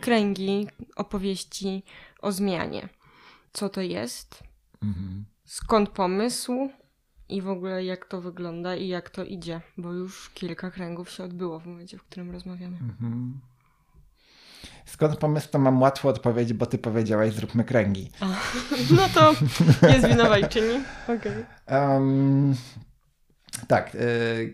kręgi, opowieści o zmianie. Co to jest? Mhm. Skąd pomysł? I w ogóle jak to wygląda i jak to idzie, bo już kilka kręgów się odbyło w momencie, w którym rozmawiamy. Mhm. Skąd pomysł, to mam łatwo odpowiedzieć, bo ty powiedziałaś, zróbmy kręgi. A, no to jest winowajczyni. Okay. Um, tak,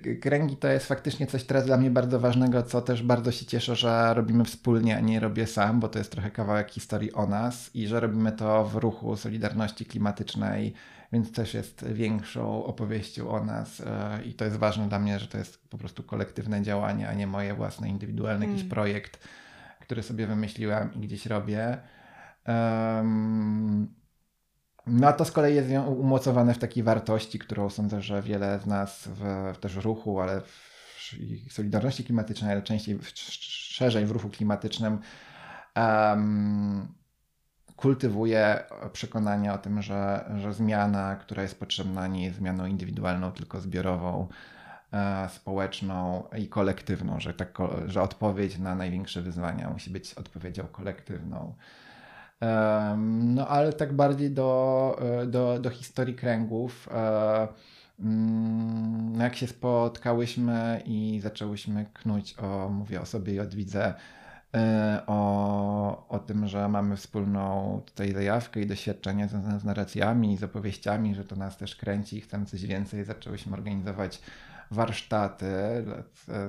yy, kręgi to jest faktycznie coś teraz dla mnie bardzo ważnego, co też bardzo się cieszę, że robimy wspólnie, a nie robię sam, bo to jest trochę kawałek historii o nas i że robimy to w ruchu Solidarności Klimatycznej, więc też jest większą opowieścią o nas yy, i to jest ważne dla mnie, że to jest po prostu kolektywne działanie, a nie moje własne, indywidualne mm. jakiś projekt, który sobie wymyśliłam i gdzieś robię. Um, no a to z kolei jest umocowane w takiej wartości, którą sądzę, że wiele z nas w, w też ruchu, ale w Solidarności Klimatycznej, ale częściej szerzej w ruchu klimatycznym um, kultywuje przekonanie o tym, że, że zmiana, która jest potrzebna, nie jest zmianą indywidualną, tylko zbiorową, e, społeczną i kolektywną, że, tak, że odpowiedź na największe wyzwania musi być odpowiedzią kolektywną. No ale tak bardziej do, e, do, do historii kręgów. E, mm, jak się spotkałyśmy i zaczęłyśmy knuć o, mówię o sobie i odwidzę, e, o, o tym, że mamy wspólną tutaj zajawkę i doświadczenie związane z narracjami, z opowieściami, że to nas też kręci i chcemy coś więcej. Zaczęłyśmy organizować warsztaty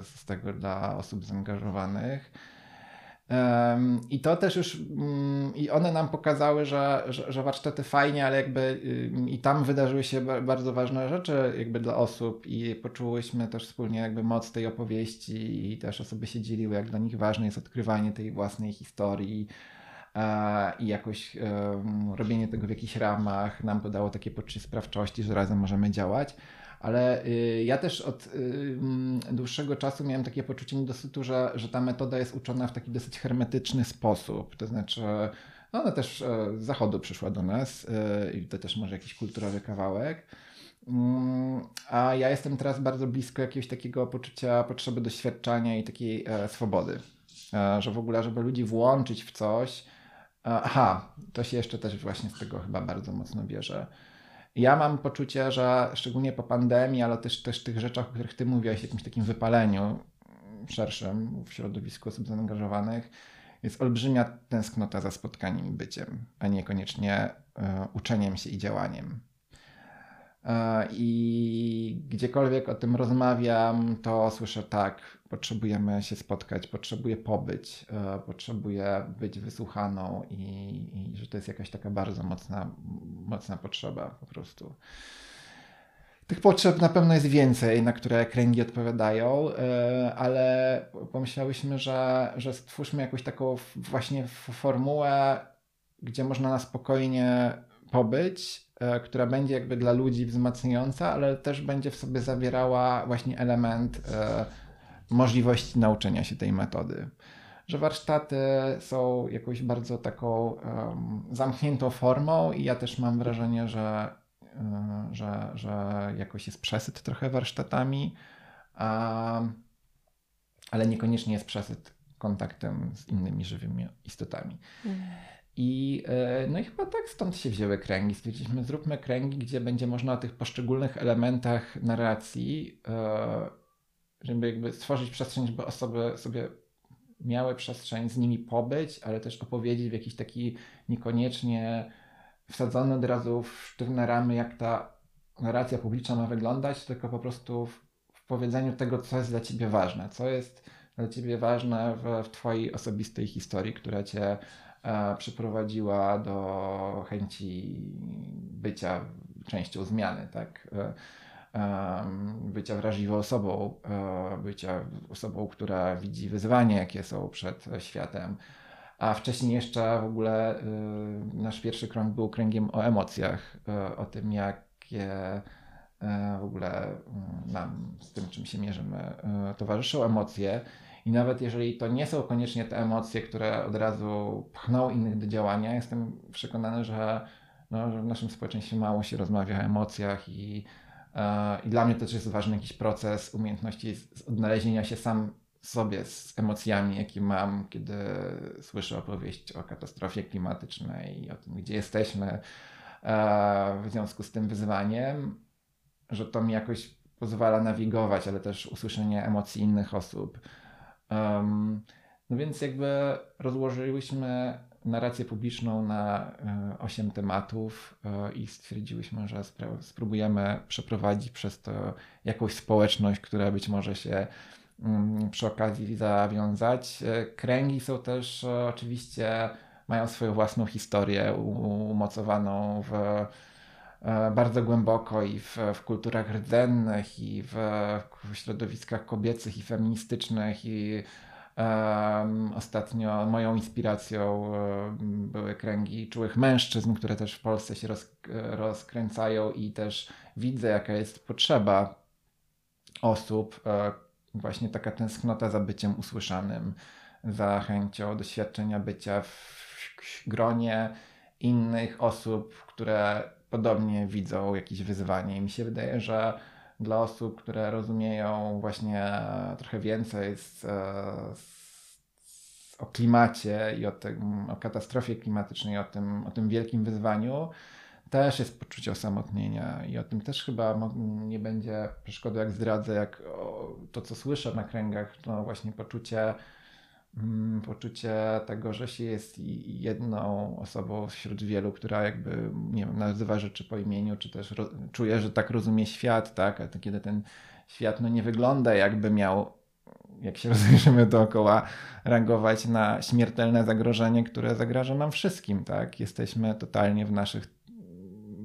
z tego dla osób zaangażowanych. I to też już, mm, i one nam pokazały, że, że, że, warsztaty fajnie, ale jakby i tam wydarzyły się bardzo ważne rzeczy jakby dla osób i poczułyśmy też wspólnie jakby moc tej opowieści i też osoby się dzieliły, jak dla nich ważne jest odkrywanie tej własnej historii i jakoś robienie tego w jakichś ramach nam podało takie poczucie sprawczości, że razem możemy działać ale y, ja też od y, mm, dłuższego czasu miałem takie poczucie niedosytu, że, że ta metoda jest uczona w taki dosyć hermetyczny sposób. To znaczy, no ona też e, z zachodu przyszła do nas e, i to też może jakiś kulturowy kawałek. Mm, a ja jestem teraz bardzo blisko jakiegoś takiego poczucia potrzeby doświadczenia i takiej e, swobody. Że w ogóle, żeby ludzi włączyć w coś. Aha, to się jeszcze też właśnie z tego chyba bardzo mocno bierze ja mam poczucie, że szczególnie po pandemii, ale też, też tych rzeczach, o których ty mówiłeś, jakimś takim wypaleniu szerszym w środowisku osób zaangażowanych, jest olbrzymia tęsknota za spotkaniem i byciem, a niekoniecznie y, uczeniem się i działaniem. E, I gdziekolwiek o tym rozmawiam, to słyszę tak, potrzebujemy się spotkać, potrzebuję pobyć, e, potrzebuję być wysłuchaną i, i, że to jest jakaś taka bardzo mocna, mocna potrzeba po prostu. Tych potrzeb na pewno jest więcej, na które kręgi odpowiadają, e, ale pomyślałyśmy, że, że stwórzmy jakąś taką właśnie formułę, gdzie można na spokojnie pobyć, która będzie jakby dla ludzi wzmacniająca, ale też będzie w sobie zawierała właśnie element e, możliwości nauczenia się tej metody. Że warsztaty są jakąś bardzo taką zamkniętą formą i ja też mam wrażenie, że, y, że, że jakoś jest przesyt trochę warsztatami, ale niekoniecznie jest przesyt kontaktem z innymi żywymi istotami. I, e, no i chyba tak stąd się wzięły kręgi. Stwierdziliśmy, zróbmy kręgi, gdzie będzie można o tych poszczególnych elementach narracji, e, żeby jakby stworzyć przestrzeń, żeby osoby sobie miały przestrzeń z nimi pobyć, ale też opowiedzieć w jakiś taki niekoniecznie wsadzony od razu w sztywne ramy, jak ta narracja publiczna ma wyglądać, tylko po prostu w, w powiedzeniu tego, co jest dla ciebie ważne, co jest dla ciebie ważne w, w twojej osobistej historii, która cię przyprowadziła do chęci bycia częścią zmiany, tak? E, bycia wrażliwą osobą, e, bycia osobą, która widzi wyzwania, jakie są przed światem. A wcześniej jeszcze w ogóle nasz pierwszy krąg był kręgiem o emocjach, o tym, jakie w ogóle nam z tym, czym się mierzymy, towarzyszą emocje i nawet jeżeli to nie są koniecznie te emocje, które od razu pchną innych do działania, jestem przekonany, że, no, w naszym społeczeństwie mało się rozmawia o emocjach i, e, i dla mnie też jest ważny jakiś proces umiejętności odnalezienia się sam sobie z emocjami, jakie mam, kiedy słyszę opowieść o katastrofie klimatycznej i o tym, gdzie jesteśmy e, w związku z tym wyzwaniem, że to mi jakoś pozwala nawigować, ale też usłyszenie emocji innych osób. Um, no więc jakby rozłożyliśmy narrację publiczną na e, osiem tematów e, i stwierdziłyśmy, że spróbujemy przeprowadzić przez to jakąś społeczność, która być może się mm, przy okazji zawiązać. E, kręgi są też oczywiście, mają swoją własną historię umocowaną w bardzo głęboko i w, w kulturach rdzennych, i w, w środowiskach kobiecych, i feministycznych, i Ostatnio moją inspiracją były kręgi czułych mężczyzn, które też w Polsce się roz, rozkręcają i też widzę, jaka jest potrzeba osób, e, właśnie taka tęsknota za byciem usłyszanym, za chęcią doświadczenia bycia w gronie innych osób, które podobnie widzą jakieś wyzwanie. I mi się wydaje, że dla osób, które rozumieją właśnie trochę więcej z, z, o klimacie i o, tym, o katastrofie klimatycznej, o tym, o tym wielkim wyzwaniu, też jest poczucie osamotnienia i o tym też chyba nie będzie przeszkody, jak zdradzę, jak to, co słyszę na kręgach, to właśnie poczucie poczucie tego, że się jest jedną osobą wśród wielu, która jakby, nie wiem, nazywa rzeczy po imieniu, czy też czuje, że tak rozumie świat, tak? A to kiedy ten świat no nie wygląda jakby miał, jak się rozejrzymy dookoła, reagować na śmiertelne zagrożenie, które zagraża nam wszystkim, tak? Jesteśmy totalnie w naszych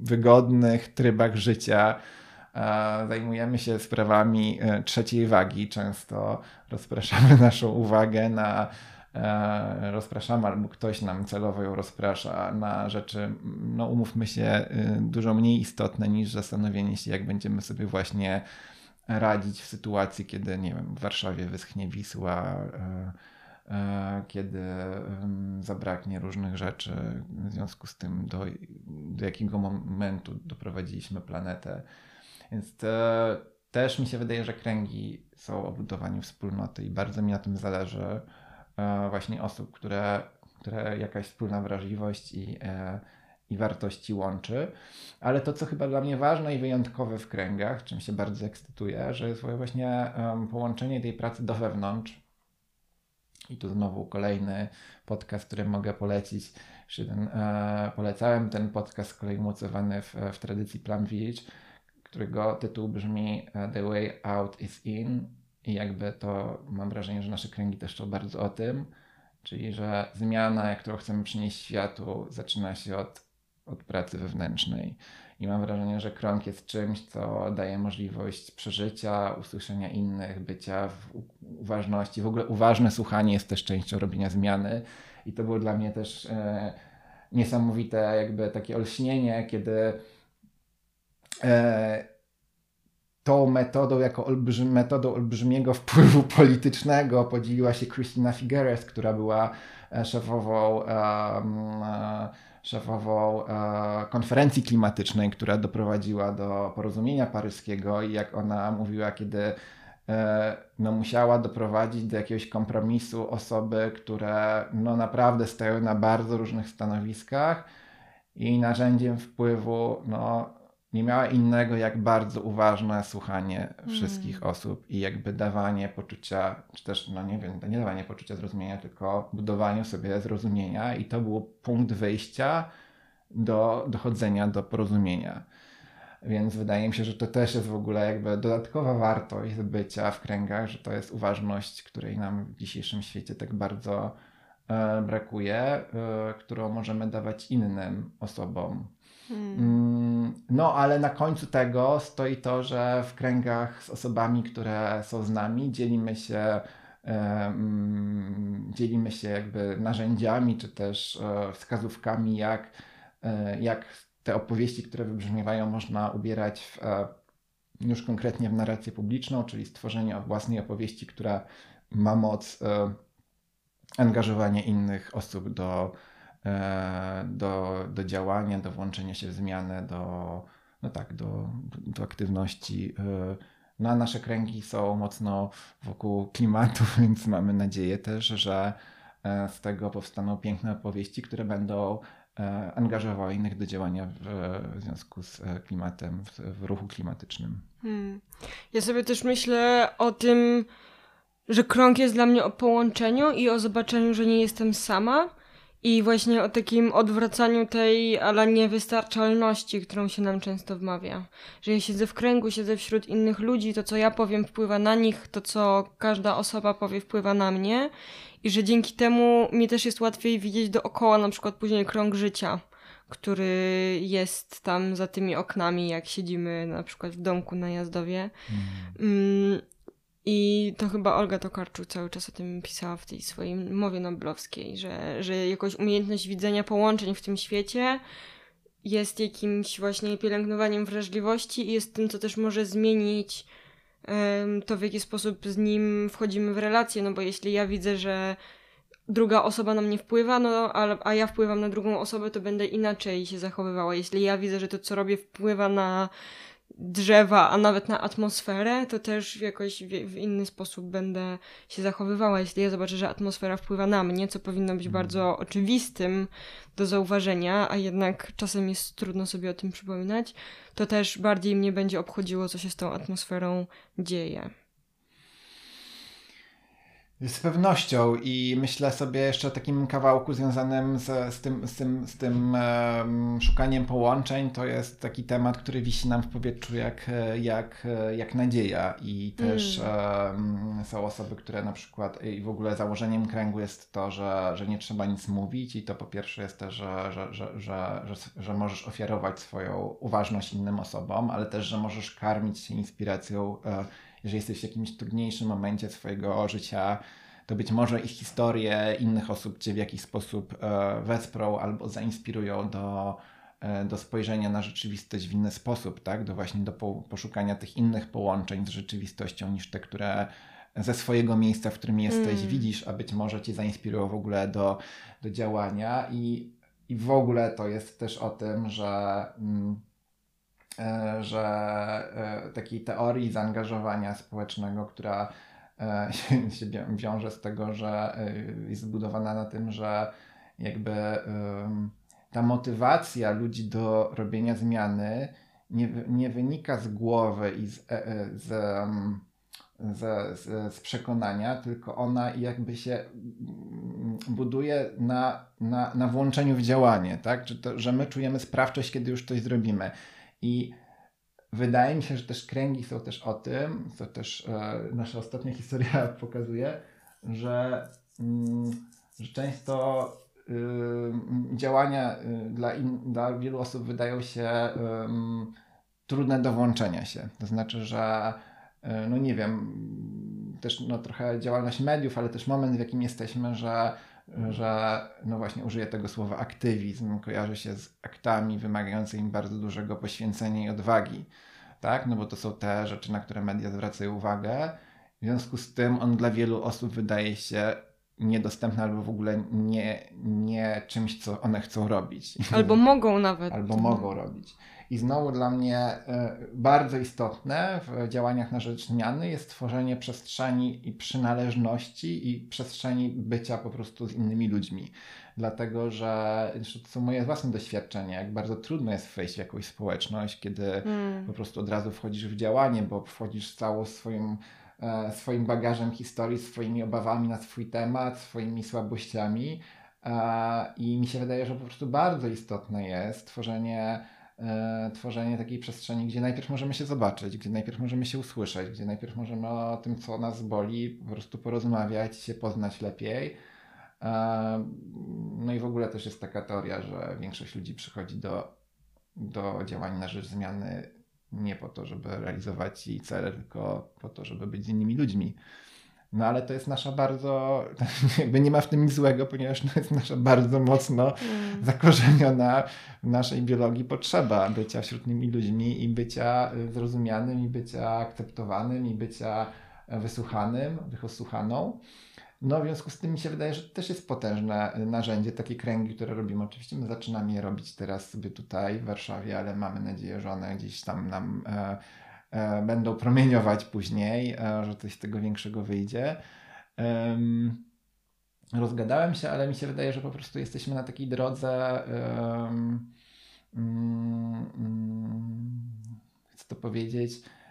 wygodnych trybach życia, zajmujemy się sprawami e, trzeciej wagi. Często rozpraszamy naszą uwagę na e, rozpraszamy, albo ktoś nam celowo ją rozprasza na rzeczy, no umówmy się, e, dużo mniej istotne niż zastanowienie się, jak będziemy sobie właśnie radzić w sytuacji, kiedy, nie wiem, w Warszawie wyschnie Wisła, kiedy zabraknie różnych rzeczy. W związku z tym, do, do jakiego momentu doprowadziliśmy planetę więc też mi się wydaje, że kręgi są o budowaniu wspólnoty i bardzo mi na tym zależy. E, właśnie osób, które, które jakaś wspólna wrażliwość i, e, i wartości łączy. Ale to, co chyba dla mnie ważne i wyjątkowe w kręgach, czym się bardzo ekscytuję, że jest właśnie połączenie tej pracy do wewnątrz. I tu znowu kolejny podcast, który mogę polecić. Ten, e, polecałem ten podcast z kolei umocowany w, w tradycji Plum Village którego tytuł brzmi e, The Way Out is In i jakby to mam wrażenie, że nasze kręgi też to bardzo o tym, czyli że zmiana, którą chcemy przynieść światu, zaczyna się od, od pracy wewnętrznej. I mam wrażenie, że krąg jest czymś, co daje możliwość przeżycia, usłyszenia innych, bycia w uważności. W ogóle uważne słuchanie jest też częścią robienia zmiany. I to było dla mnie też e, niesamowite, jakby takie olśnienie, kiedy tą metodą, jako olbrzym, metodą olbrzymiego wpływu politycznego podzieliła się Christina Figueres, która była e, szefową, um, szefową konferencji klimatycznej, która doprowadziła do porozumienia paryskiego i jak ona mówiła, kiedy no, musiała doprowadzić do jakiegoś kompromisu osoby, które no, naprawdę stoją na bardzo różnych stanowiskach i narzędziem wpływu no, nie miała innego jak bardzo uważne słuchanie wszystkich mm. osób i jakby dawanie poczucia, czy też, no nie wiem, nie dawanie poczucia zrozumienia, tylko budowanie sobie zrozumienia i to był punkt wyjścia do dochodzenia do porozumienia. Więc wydaje mi się, że to też jest w ogóle jakby dodatkowa wartość bycia w kręgach, że to jest uważność, której nam w dzisiejszym świecie tak bardzo e, brakuje, e, którą możemy dawać innym osobom. Hmm. Mm, no, ale na końcu tego stoi to, że w kręgach z osobami, które są z nami, dzielimy się, dzielimy się jakby narzędziami, czy też um, wskazówkami, jak, um, jak te opowieści, które wybrzmiewają, można ubierać w, już konkretnie w narrację publiczną, czyli stworzenie własnej opowieści, która ma moc angażowania innych osób do E, do, do działania, do włączenia się w zmianę, do, no tak, do, do aktywności e, No a nasze kręgi są mocno wokół klimatu, więc mamy nadzieję też, że e, z tego powstaną piękne opowieści, które będą e, angażowały innych do działania w, w związku z e, klimatem, w, w ruchu klimatycznym. Hmm. Ja sobie też myślę o tym, że krąg jest dla mnie o połączeniu i o zobaczeniu, że nie jestem sama i właśnie o takim odwracaniu tej ala niewystarczalności, którą się nam często wmawia. Że ja siedzę w kręgu, siedzę wśród innych ludzi, to co ja powiem wpływa na nich, to co każda osoba powie wpływa na mnie i że dzięki temu mi też jest łatwiej widzieć dookoła na przykład później krąg życia, który jest tam za tymi oknami, jak siedzimy na przykład w domku na Jazdowie. Mm. I to chyba Olga Tokarczuk cały czas o tym pisała w tej swojej mowie noblowskiej, że, że jakoś umiejętność widzenia połączeń w tym świecie jest jakimś właśnie pielęgnowaniem wrażliwości i jest tym, co też może zmienić to, w jaki sposób z nim wchodzimy w relacje. No bo jeśli ja widzę, że druga osoba na mnie wpływa, no a, a ja wpływam na drugą osobę, to będę inaczej się zachowywała. Jeśli ja widzę, że to, co robię, wpływa na drzewa, a nawet na atmosferę, to też jakoś w, w, inny sposób będę się zachowywała. Jeśli ja zobaczę, że atmosfera wpływa na mnie, co powinno być mhm. bardzo oczywistym do zauważenia, a jednak czasem jest trudno sobie o tym przypominać, to też bardziej mnie będzie obchodziło, co się z tą atmosferą dzieje. Z pewnością i myślę sobie jeszcze o takim kawałku związanym z, z tym, z tym, z tym um, szukaniem połączeń. To jest taki temat, który wisi nam w powietrzu jak, jak, jak nadzieja i też mm. um, są osoby, które na przykład i w ogóle założeniem kręgu jest to, że, że nie trzeba nic mówić i to po pierwsze jest też, że, że, że, że, że, że możesz ofiarować swoją uważność innym osobom, ale też, że możesz karmić się inspiracją uh, jeżeli jesteś w jakimś trudniejszym momencie swojego życia, to być może ich historie innych osób cię w jakiś sposób e, wesprą albo zainspirują do, e, do spojrzenia na rzeczywistość w inny sposób, tak? Do właśnie do poszukania tych innych połączeń z rzeczywistością niż te, które ze swojego miejsca, w którym jesteś, mm. widzisz, a być może cię zainspirują w ogóle do, do działania. I, I w ogóle to jest też o tym, że. Mm, że e, takiej teorii zaangażowania społecznego, która e, się wiąże z tego, że jest zbudowana na tym, że jakby ta motywacja ludzi do robienia zmiany nie, nie wynika z głowy i z, z, z, z, przekonania, tylko ona jakby się buduje na, na, na włączeniu w działanie, tak? Czy to, że my czujemy sprawczość, kiedy już coś zrobimy. I wydaje mi się, że też kręgi są też o tym, co też e, nasza ostatnia historia pokazuje, że, mm, że często y, działania y, dla, in, dla wielu osób wydają się y, trudne do włączenia się. To znaczy, że e, no nie wiem, też no trochę działalność mediów, ale też moment, w jakim jesteśmy, że że no właśnie użyję tego słowa aktywizm, kojarzy się z aktami wymagającymi bardzo dużego poświęcenia i odwagi, tak? No bo to są te rzeczy, na które media zwracają uwagę. W związku z tym on dla wielu osób wydaje się niedostępny albo w ogóle nie, nie czymś, co one chcą robić. Albo mogą nawet. Albo mogą robić. I znowu dla mnie e, bardzo istotne w działaniach na rzecz zmiany jest tworzenie przestrzeni i przynależności i przestrzeni bycia po prostu z innymi ludźmi. Dlatego, że to są moje własne doświadczenia, jak bardzo trudno jest wejść w jakąś społeczność, kiedy hmm. po prostu od razu wchodzisz w działanie, bo wchodzisz z całą swoim, swoim bagażem historii, swoimi obawami na swój temat, swoimi słabościami. E, I mi się wydaje, że po prostu bardzo istotne jest tworzenie e, tworzenie takiej przestrzeni, gdzie najpierw możemy się zobaczyć, gdzie najpierw możemy się usłyszeć, gdzie najpierw możemy o tym, co nas boli, po prostu porozmawiać, się poznać lepiej. E, no i w ogóle też jest taka teoria, że większość ludzi przychodzi do, do działań na rzecz zmiany nie po to, żeby realizować jej cele, tylko po to, żeby być z innymi ludźmi. No ale to jest nasza bardzo, jakby nie ma w tym nic złego, ponieważ to jest nasza bardzo mocno mm. zakorzeniona w naszej biologii potrzeba bycia wśród innymi ludźmi i bycia zrozumianym, i bycia akceptowanym, i bycia wysłuchanym, wysłuchaną. No w związku z tym mi się wydaje, że to też jest potężne narzędzie, takie kręgi, które robimy. Oczywiście my zaczynamy je robić teraz sobie tutaj w Warszawie, ale mamy nadzieję, że one gdzieś tam nam e, będą promieniować później, że coś z tego większego wyjdzie. Rozgadałem się, ale mi się wydaje, że po prostu jesteśmy na takiej drodze. Um, chcę to powiedzieć, e,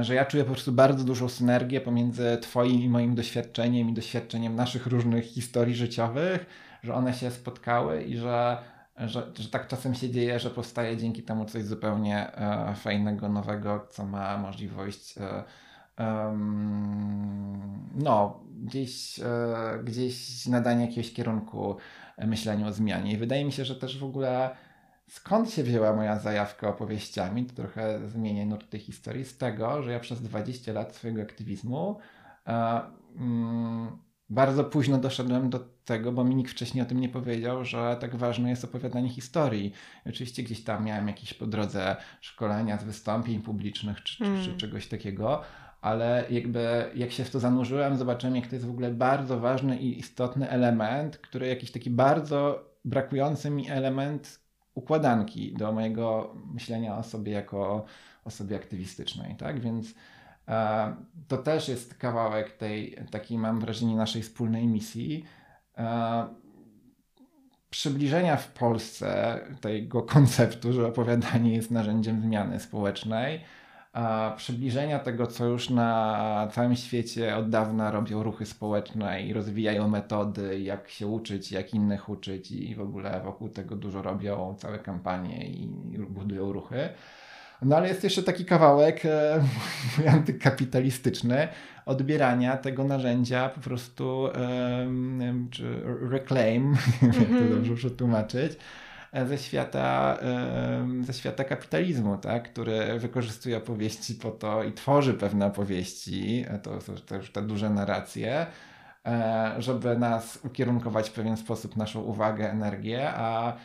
że ja czuję po prostu bardzo dużą synergię pomiędzy Twoim i moim doświadczeniem i doświadczeniem naszych różnych historii życiowych, że one się spotkały i że, że, że tak czasem się dzieje, że powstaje dzięki temu coś zupełnie e, fajnego, nowego, co ma możliwość. E, no, gdzieś, gdzieś nadanie jakiegoś kierunku myśleniu o zmianie. I wydaje mi się, że też w ogóle skąd się wzięła moja zajawka opowieściami, to trochę zmienię nurt tej historii, z tego, że ja przez 20 lat swojego aktywizmu e, mm, bardzo późno doszedłem do tego, bo mi nikt wcześniej o tym nie powiedział, że tak ważne jest opowiadanie historii. I oczywiście gdzieś tam miałem jakieś po drodze szkolenia z wystąpień publicznych czy, mm. czy, czy mm. czegoś takiego, ale jakby jak się w to zanurzyłem, zobaczyłem, jak to jest w ogóle bardzo ważny i istotny element, który jakiś taki bardzo brakujący mi element układanki do mojego myślenia o sobie jako osobie aktywistycznej, tak? Więc e, to też jest kawałek tej, takiej mam wrażenie, naszej wspólnej misji. E, przybliżenia w Polsce tego konceptu, że opowiadanie jest narzędziem zmiany społecznej, przybliżenia tego, co już na całym świecie od dawna robią ruchy społeczne i rozwijają metody, jak się uczyć, jak innych uczyć i w ogóle wokół tego dużo robią całe kampanie i budują ruchy. No ale jest jeszcze taki kawałek e, antykapitalistyczny odbierania tego narzędzia po prostu e, czy reclaim, mm -hmm. jak to mhm. dobrze przetłumaczyć, ze świata, ze świata kapitalizmu, tak? który wykorzystuje opowieści po to i tworzy pewne opowieści, to są też te duże narracje, e, żeby nas ukierunkować w pewien sposób naszą uwagę, energię, a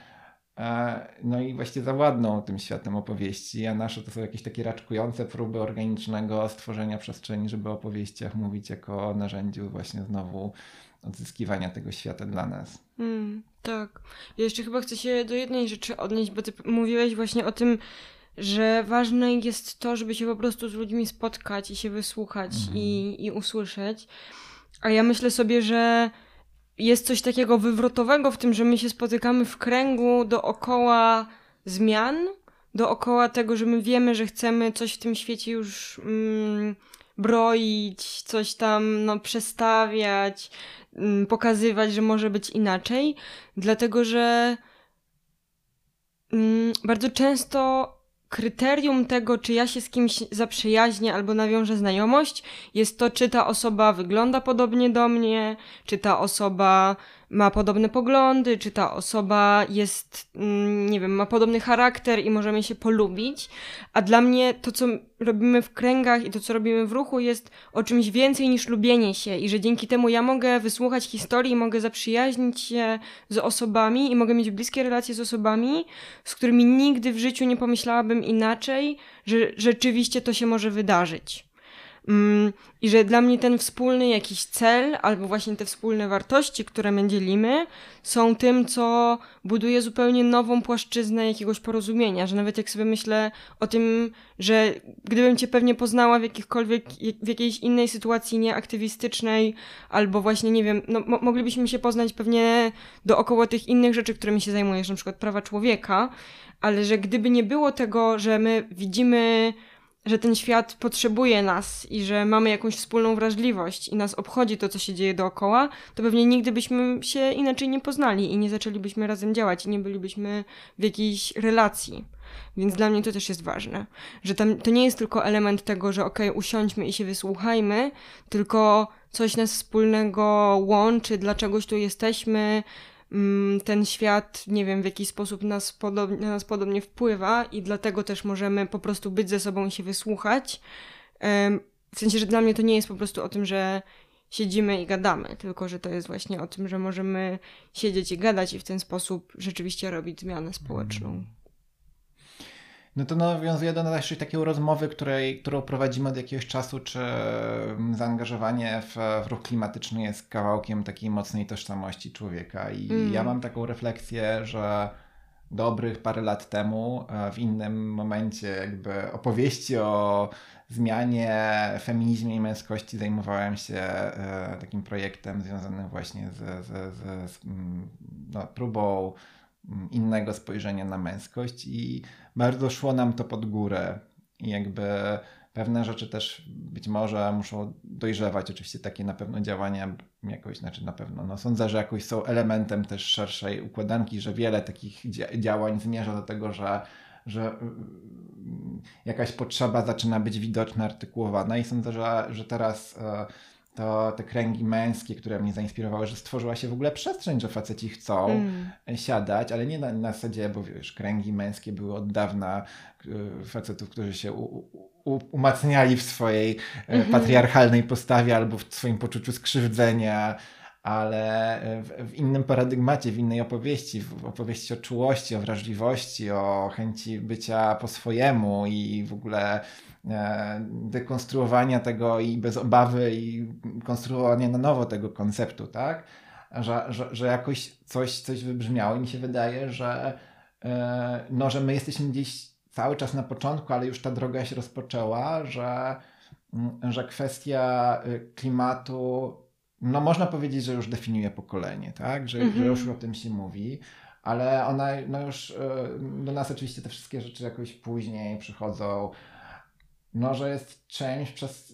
e, no i właśnie zawładną tym światem opowieści, a nasze to są jakieś takie raczkujące próby organicznego stworzenia przestrzeni, żeby o opowieściach mówić jako o narzędziu właśnie znowu odzyskiwania tego świata dla nas. Mm, tak. Ja jeszcze chyba chcę się do jednej rzeczy odnieść, bo ty mówiłeś właśnie o tym, że ważne jest to, żeby się po prostu z ludźmi spotkać i się wysłuchać mhm. i, i usłyszeć. A ja myślę sobie, że jest coś takiego wywrotowego w tym, że my się spotykamy w kręgu dookoła zmian, dookoła tego, że my wiemy, że chcemy coś w tym świecie już mm, broić, coś tam no, przestawiać, Mm, pokazywać, że może być inaczej, dlatego że mm, bardzo często kryterium tego, czy ja się z kimś zaprzyjaźnię albo nawiążę znajomość, jest to, czy ta osoba wygląda podobnie do mnie, czy ta osoba ma podobne poglądy, czy ta osoba jest, mm, nie wiem, ma podobny charakter i możemy się polubić. A dla mnie to, co robimy w kręgach i to, co robimy w ruchu, jest o czymś więcej niż lubienie się i że dzięki temu ja mogę wysłuchać historii, mogę zaprzyjaźnić się z osobami i mogę mieć bliskie relacje z osobami, z którymi nigdy w życiu nie pomyślałabym inaczej, że rzeczywiście to się może wydarzyć. Mm, I że dla mnie ten wspólny jakiś cel, albo właśnie te wspólne wartości, które my dzielimy, są tym, co buduje zupełnie nową płaszczyznę jakiegoś porozumienia. Że nawet jak sobie myślę o tym, że gdybym cię pewnie poznała w jakichkolwiek, w jakiejś innej sytuacji nieaktywistycznej, albo właśnie, nie wiem, no, mo moglibyśmy się poznać pewnie dookoła tych innych rzeczy, którymi się zajmujesz, na przykład prawa człowieka, ale że gdyby nie było tego, że my widzimy że ten świat potrzebuje nas i że mamy jakąś wspólną wrażliwość i nas obchodzi to, co się dzieje dookoła, to pewnie nigdy byśmy się inaczej nie poznali i nie zaczęlibyśmy razem działać i nie bylibyśmy w jakiejś relacji. Więc dla mnie to też jest ważne, że tam, to nie jest tylko element tego, że okej, okay, usiądźmy i się wysłuchajmy, tylko coś nas wspólnego łączy, dlaczegoś tu jesteśmy, ten świat, nie wiem, w jakiś sposób nas podobnie, na nas podobnie wpływa i dlatego też możemy po prostu być ze sobą i się wysłuchać. W sensie, że dla mnie to nie jest po prostu o tym, że siedzimy i gadamy, tylko że to jest właśnie o tym, że możemy siedzieć i gadać i w ten sposób rzeczywiście robić zmianę społeczną. No to nawiązuje do naszej takiej rozmowy, której, którą prowadzimy od jakiegoś czasu, czy mm, zaangażowanie w, w ruch klimatyczny jest kawałkiem takiej mocnej tożsamości człowieka. I mm. ja mam taką refleksję, że dobrych parę lat temu, w innym momencie jakby opowieści o zmianie, feminizmie i męskości zajmowałem się e, takim projektem związanym właśnie z, z, z, z mm, no, próbą mm, innego spojrzenia na męskość i bardzo szło nam to pod górę i jakby pewne rzeczy też być może muszą dojrzewać. Oczywiście takie na pewno działania jakoś, znaczy na pewno, no sądzę, że jakoś są elementem też szerszej układanki, że wiele takich działań zmierza do tego, że, że jakaś potrzeba zaczyna być widoczna, artykułowana i sądzę, że, że teraz e, to te kręgi męskie, które mnie zainspirowały, że stworzyła się w ogóle przestrzeń, że faceci chcą mm. siadać, ale nie na, na zasadzie, bo wiesz, kręgi męskie były od dawna e, facetów, którzy się u, u, umacniali w swojej mm -hmm. patriarchalnej postawie albo w swoim poczuciu skrzywdzenia, ale w, w, innym paradygmacie, w innej opowieści, w opowieści o czułości, o wrażliwości, o chęci bycia po swojemu i w ogóle e, dekonstruowania tego i bez obawy i konstruowania na nowo tego konceptu, tak? Że, że, że jakoś coś, coś wybrzmiało i mi się wydaje, że, e, no, że my jesteśmy gdzieś cały czas na początku, ale już ta droga się rozpoczęła, że, że kwestia y, klimatu no można powiedzieć, że już definiuje pokolenie, tak? Że, że mhm. już o tym się mówi, ale ona no już e, do nas oczywiście te wszystkie rzeczy jakoś później przychodzą. No, że jest czymś, przez,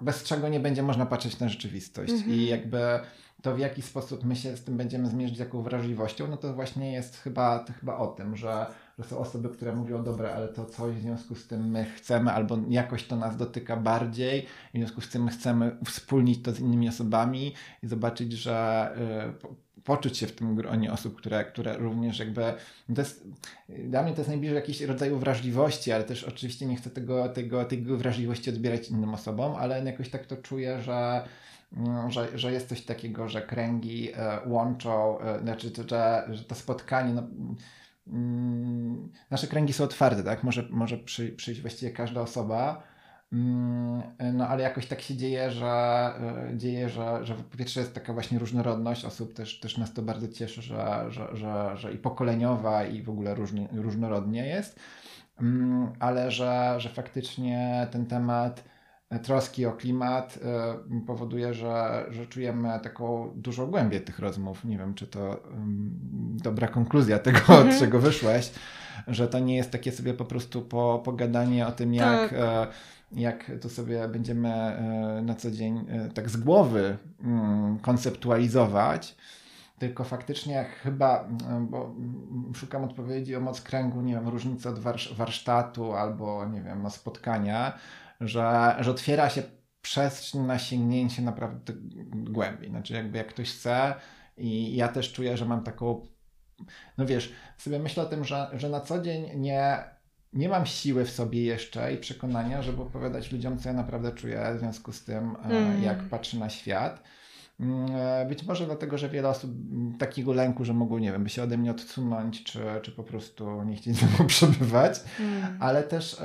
bez czego nie będzie można patrzeć na rzeczywistość. Mhm. I jakby to w jaki sposób my się z tym będziemy zmierzyć, jaką wrażliwością, no to właśnie jest chyba, to chyba o tym, że że są osoby, które mówią, dobra, ale to coś w związku z tym my chcemy, albo jakoś to nas dotyka bardziej, w związku z tym my chcemy wspólnić to z innymi osobami i zobaczyć, że y, poczuć się w tym gronie osób, które, które również jakby, to jest, dla mnie to jest najbliżej jakiegoś rodzaju wrażliwości, ale też oczywiście nie chcę tego, tego, tego wrażliwości odbierać innym osobom, ale jakoś tak to czuję, że mm, że, że jest coś takiego, że kręgi e, łączą, e, znaczy, że, że to spotkanie, no, nasze kręgi są otwarte, tak? Może, może przy, przyjść właściwie każda osoba, mm, no ale jakoś tak się dzieje, że e, dzieje, że, że po pierwsze jest taka właśnie różnorodność osób, też, też nas to bardzo cieszy, że, że, że, że i pokoleniowa i w ogóle różnorodnie jest, mm, ale że, że faktycznie ten temat troski o klimat y, powoduje, że, że czujemy taką dużą głębię tych rozmów. Nie wiem, czy to dobra konkluzja tego, od mhm. czego wyszłeś, że to nie jest takie sobie po prostu po, pogadanie o tym, jak, tak. E, jak to sobie będziemy e, na co dzień e, tak z głowy mm, konceptualizować. Tylko faktycznie chyba, bo szukam odpowiedzi o moc kręgu, nie wiem, różnicy od warsztatu albo, nie wiem, no spotkania, że, że otwiera się przestrzeń na sięgnięcie naprawdę głębiej. Znaczy, jakby jak ktoś chce, i ja też czuję, że mam taką. No wiesz, sobie myślę o tym, że, że na co dzień nie, nie mam siły w sobie jeszcze i przekonania, żeby opowiadać ludziom, co ja naprawdę czuję w związku z tym, mm. jak patrzę na świat. Mm, e, być może dlatego, że wiele osób takiego lęku, że mogą, nie wiem, by się ode mnie odsunąć, czy, czy po prostu nie chcieć ze mną przebywać, mm. ale też,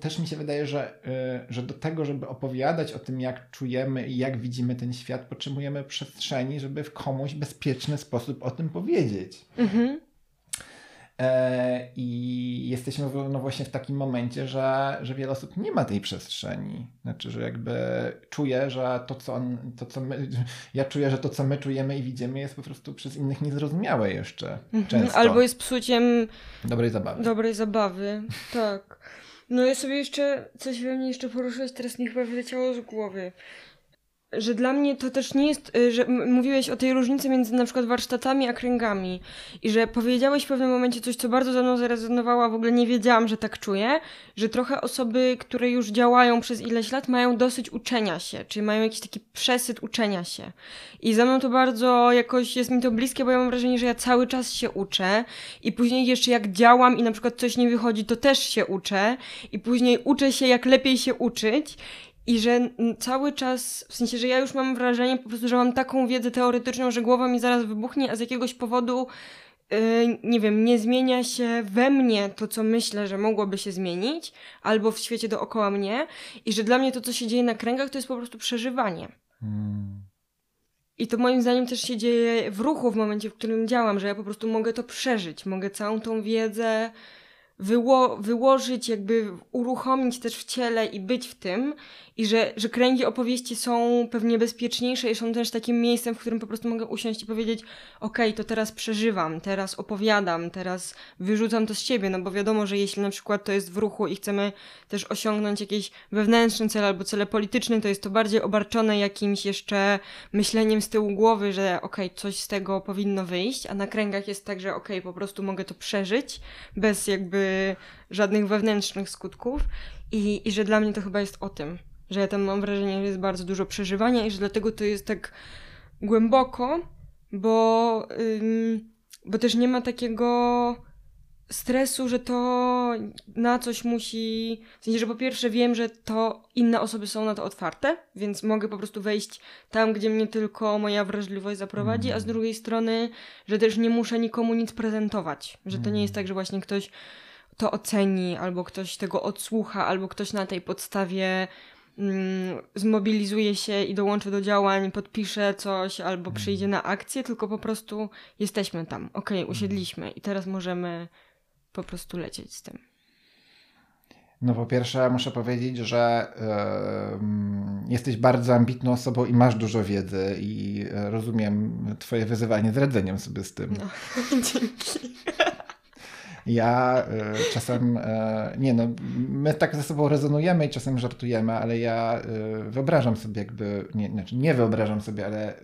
też mi się wydaje, że, e, że do tego, żeby opowiadać o tym, jak czujemy i jak widzimy ten świat, potrzebujemy przestrzeni, żeby w komuś bezpieczny sposób o tym powiedzieć. Mm-hmm. E, I jesteśmy no właśnie w takim momencie, że, że wiele osób nie ma tej przestrzeni. Znaczy, że jakby czuje, że to, co, on, to, co my, ja czuję, że to, co my czujemy i widzimy, jest po prostu przez innych niezrozumiałe jeszcze. Mhm. Często. Albo jest psuciem dobrej zabawy. Dobrej zabawy, tak. No ja sobie jeszcze, coś we mnie jeszcze poruszyłeś, teraz mi chyba wyleciało z głowy że dla mnie to też nie jest, y, że mówiłeś o tej różnicy między na przykład warsztatami a kręgami i że powiedziałeś w pewnym momencie coś, co bardzo ze mną zarezonowało, a w ogóle nie wiedziałam, że tak czuję, że trochę osoby, które już działają przez ileś lat, mają dosyć uczenia się, czyli mają jakiś taki przesyt uczenia się. I za mną to bardzo jakoś jest mi to bliskie, bo ja mam wrażenie, że ja cały czas się uczę i później jeszcze jak działam i na przykład coś nie wychodzi, to też się uczę i później uczę się, jak lepiej się uczyć i że cały czas, w sensie, że ja już mam wrażenie po prostu, że mam taką wiedzę teoretyczną, że głowa mi zaraz wybuchnie, a z jakiegoś powodu, yy, nie wiem, nie zmienia się we mnie to, co myślę, że mogłoby się zmienić, albo w świecie dookoła mnie. I że dla mnie to, co się dzieje na kręgach, to jest po prostu przeżywanie. I to moim zdaniem też się dzieje w ruchu w momencie, w którym działam, że ja po prostu mogę to przeżyć, mogę całą tą wiedzę wyło wyłożyć, jakby uruchomić też w ciele i być w tym. I że, że kręgi opowieści są pewnie bezpieczniejsze i są też takim miejscem, w którym po prostu mogę usiąść i powiedzieć: OK, to teraz przeżywam, teraz opowiadam, teraz wyrzucam to z siebie. No bo wiadomo, że jeśli na przykład to jest w ruchu i chcemy też osiągnąć jakiś wewnętrzny cel albo cele polityczne, to jest to bardziej obarczone jakimś jeszcze myśleniem z tyłu głowy, że OK, coś z tego powinno wyjść, a na kręgach jest tak, że OK, po prostu mogę to przeżyć bez jakby żadnych wewnętrznych skutków. I, I że dla mnie to chyba jest o tym że ja tam mam wrażenie, że jest bardzo dużo przeżywania i że dlatego to jest tak głęboko, bo, ym, bo też nie ma takiego stresu, że to na coś musi. W sensie, że po pierwsze wiem, że to inne osoby są na to otwarte, więc mogę po prostu wejść tam, gdzie mnie tylko moja wrażliwość zaprowadzi, mm. a z mhm. drugiej strony, że też nie muszę nikomu nic prezentować. Że to nie jest tak, że właśnie ktoś to oceni, albo ktoś tego odsłucha, albo ktoś na tej podstawie mm, zmobilizuje się i dołączy do działań, podpisze coś albo mhm. przyjdzie na akcję, tylko po prostu jesteśmy tam. Okej, okay, mhm. usiedliśmy i teraz możemy po prostu lecieć z tym. No po pierwsze muszę powiedzieć, że yy, jesteś bardzo ambitną osobą i masz dużo wiedzy i e, rozumiem twoje wyzywanie z radzeniem sobie z tym. No, dzięki. Ja y, czasem, y, nie no, my tak ze sobą rezonujemy i czasem żartujemy, ale ja y, wyobrażam sobie jakby, nie, znaczy nie wyobrażam sobie, ale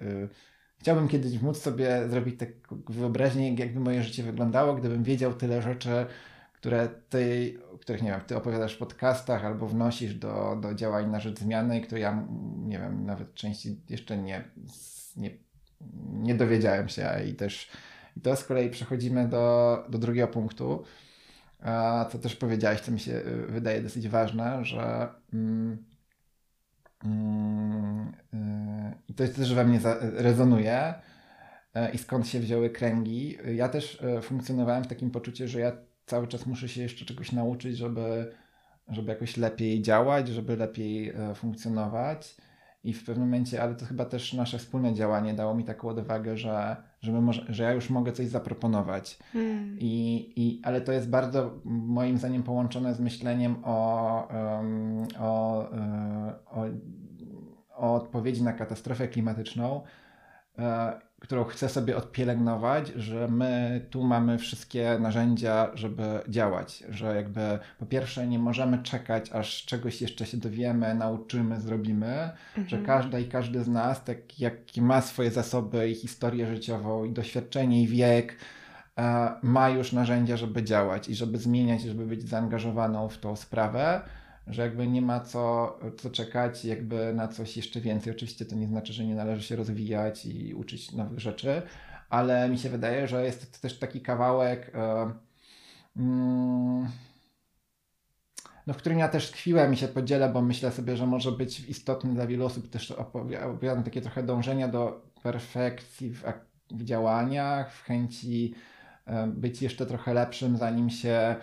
chciałbym kiedyś móc sobie zrobić tak wyobraźnię, jakby moje życie wyglądało, gdybym wiedział tyle rzeczy, które ty, których nie wiem, ty opowiadasz w podcastach albo wnosisz do, do działań na rzecz zmiany, które ja, nie wiem, nawet części jeszcze nie, nie, nie dowiedziałem się i też i to z kolei przechodzimy do, do drugiego punktu, co też powiedziałeś, co mi się y, wydaje dosyć ważne, że mm, mm, y, i to też we mnie rezonuje y, i skąd się wzięły kręgi. Ja też funkcjonowałem w takim poczuciu, że ja cały czas muszę się jeszcze czegoś nauczyć, żeby, żeby jakoś lepiej działać, żeby lepiej funkcjonować. I w pewnym momencie, ale to chyba też nasze wspólne działanie dało mi taką odwagę, że, że, może, że ja już mogę coś zaproponować. Hmm. I, i, ale to jest bardzo moim zdaniem połączone z myśleniem o, um, o, e, o, o odpowiedzi na katastrofę klimatyczną e, którą chcę sobie odpielęgnować, że my tu mamy wszystkie narzędzia, żeby działać, że jakby po pierwsze nie możemy czekać, aż czegoś jeszcze się dowiemy, nauczymy, zrobimy, mhm. że każda i każdy z nas, tak jak ma swoje zasoby i historię życiową i doświadczenie i wiek, e, ma już narzędzia, żeby działać i żeby zmieniać, żeby być zaangażowaną w tą sprawę że jakby nie ma co, co czekać jakby na coś jeszcze więcej. Oczywiście to nie znaczy, że nie należy się rozwijać i uczyć nowych rzeczy, ale mi się wydaje, że jest to też taki kawałek, e, mm, no, w którym ja też tkwiłem i się podzielę, bo myślę sobie, że może być istotny dla wielu osób. Też opowiadam takie trochę dążenia do perfekcji w, w działaniach, w chęci e, być jeszcze trochę lepszym, zanim się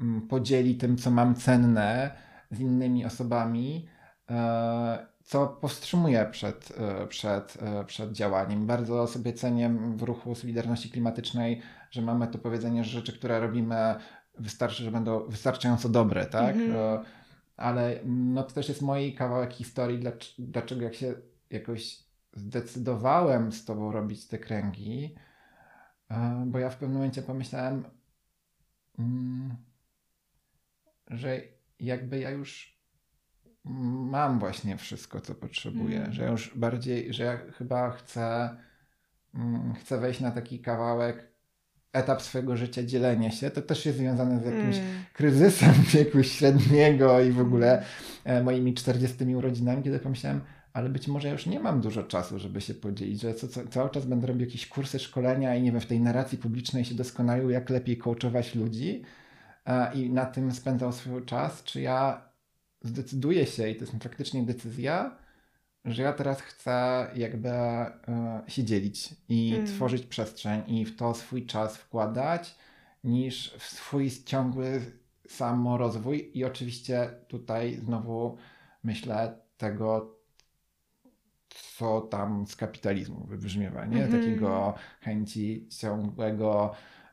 mm, podzieli tym, co mam cenne z innymi osobami, e, co powstrzymuje przed, e, przed, e, przed działaniem. Bardzo sobie cenię w ruchu Solidarności Klimatycznej, że mamy to powiedzenie, że rzeczy, które robimy, wystarczy, że będą wystarczająco dobre, tak? Mhm. Ale no, to też jest mój kawałek historii, dlaczego jak się jakoś zdecydowałem z tobą robić te kręgi, bo ja w pewnym momencie pomyślałem, mm, że jakby ja już mam właśnie wszystko, co potrzebuję, mm. że już bardziej, że ja chyba chcę, mm, chcę wejść na taki kawałek, etap swojego życia dzielenia się. To też jest związane z jakimś mm. kryzysem wieku średniego i w ogóle mm. e, moimi 40 urodzinami, kiedy pomyślałem, ale być może już nie mam dużo czasu, żeby się podzielić, że co, co, cały czas będę robił jakieś kursy, szkolenia i nie wiem, w tej narracji publicznej się doskonalił, jak lepiej coachować ludzi, i na tym spędzał swój czas, czy ja zdecyduję się, i to jest praktycznie decyzja, że ja teraz chcę jakby e, się dzielić i mm. tworzyć przestrzeń i w to swój czas wkładać, niż w swój ciągły samorozwój. I oczywiście tutaj znowu myślę tego, co tam z kapitalizmu wybrzmiewa, nie? Mm. Takiego chęci ciągłego e,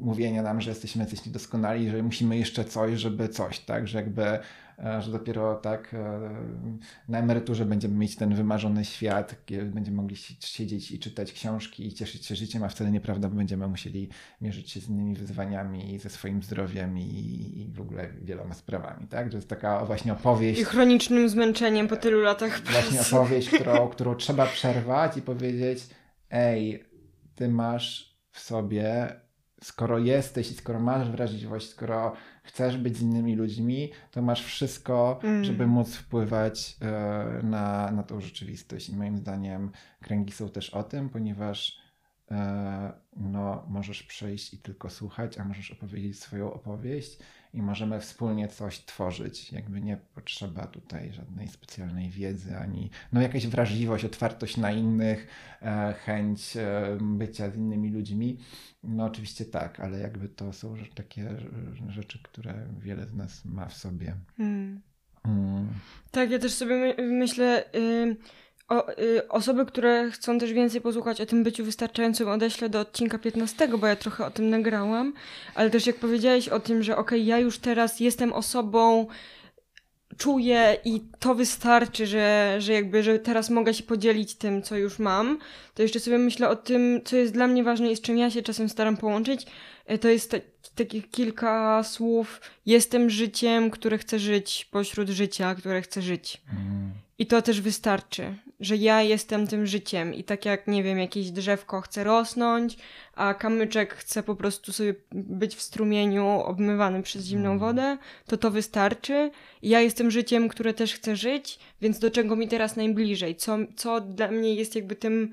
mówienia nam, że jesteśmy jacyś niedoskonali, że musimy jeszcze coś, żeby coś, tak? Że jakby E, że dopiero tak e, na emeryturze będziemy mieć ten wymarzony świat, gdzie będziemy mogli siedzieć i czytać książki i cieszyć się życiem, a wcale nieprawda, bo będziemy musieli mierzyć się z innymi wyzwaniami, ze swoim zdrowiem i, i w ogóle wieloma sprawami, tak? To jest taka właśnie opowieść. I chronicznym zmęczeniem po tylu latach pracy. Właśnie opowieść, którą, którą trzeba przerwać i powiedzieć, ej, ty masz w sobie skoro jesteś i skoro masz wrażliwość, skoro chcesz być z innymi ludźmi, to masz wszystko, mm. żeby móc wpływać e, na, na tą rzeczywistość. I moim zdaniem kręgi są też o tym, ponieważ e, no, możesz przyjść i tylko słuchać, a możesz opowiedzieć swoją opowieść i możemy wspólnie coś tworzyć. Jakby nie potrzeba tutaj żadnej specjalnej wiedzy, ani no, jakaś wrażliwość, otwartość na innych, e, chęć e, bycia z innymi ludźmi. No oczywiście tak, ale jakby to są takie rzeczy, które wiele z nas ma w sobie. Hmm. Hmm. Tak, ja też sobie my myślę. Y o, y, osoby, które chcą też więcej posłuchać o tym byciu wystarczającym, odeślę do odcinka 15, bo ja trochę o tym nagrałam. Ale też jak powiedziałeś o tym, że okej, okay, ja już teraz jestem osobą, czuję i to wystarczy, że, że jakby, że teraz mogę się podzielić tym, co już mam, to jeszcze sobie myślę o tym, co jest dla mnie ważne i z czym ja się czasem staram połączyć. E, to jest te, takich kilka słów. Jestem życiem, które chcę żyć, pośród życia, które chcę żyć. Mm. I to też wystarczy, że ja jestem tym życiem i tak jak, nie wiem, jakieś drzewko chce rosnąć, a kamyczek chce po prostu sobie być w strumieniu obmywany przez zimną mm. wodę, to to wystarczy. I ja jestem życiem, które też chcę żyć, więc do czego mi teraz najbliżej? Co, co dla mnie jest jakby tym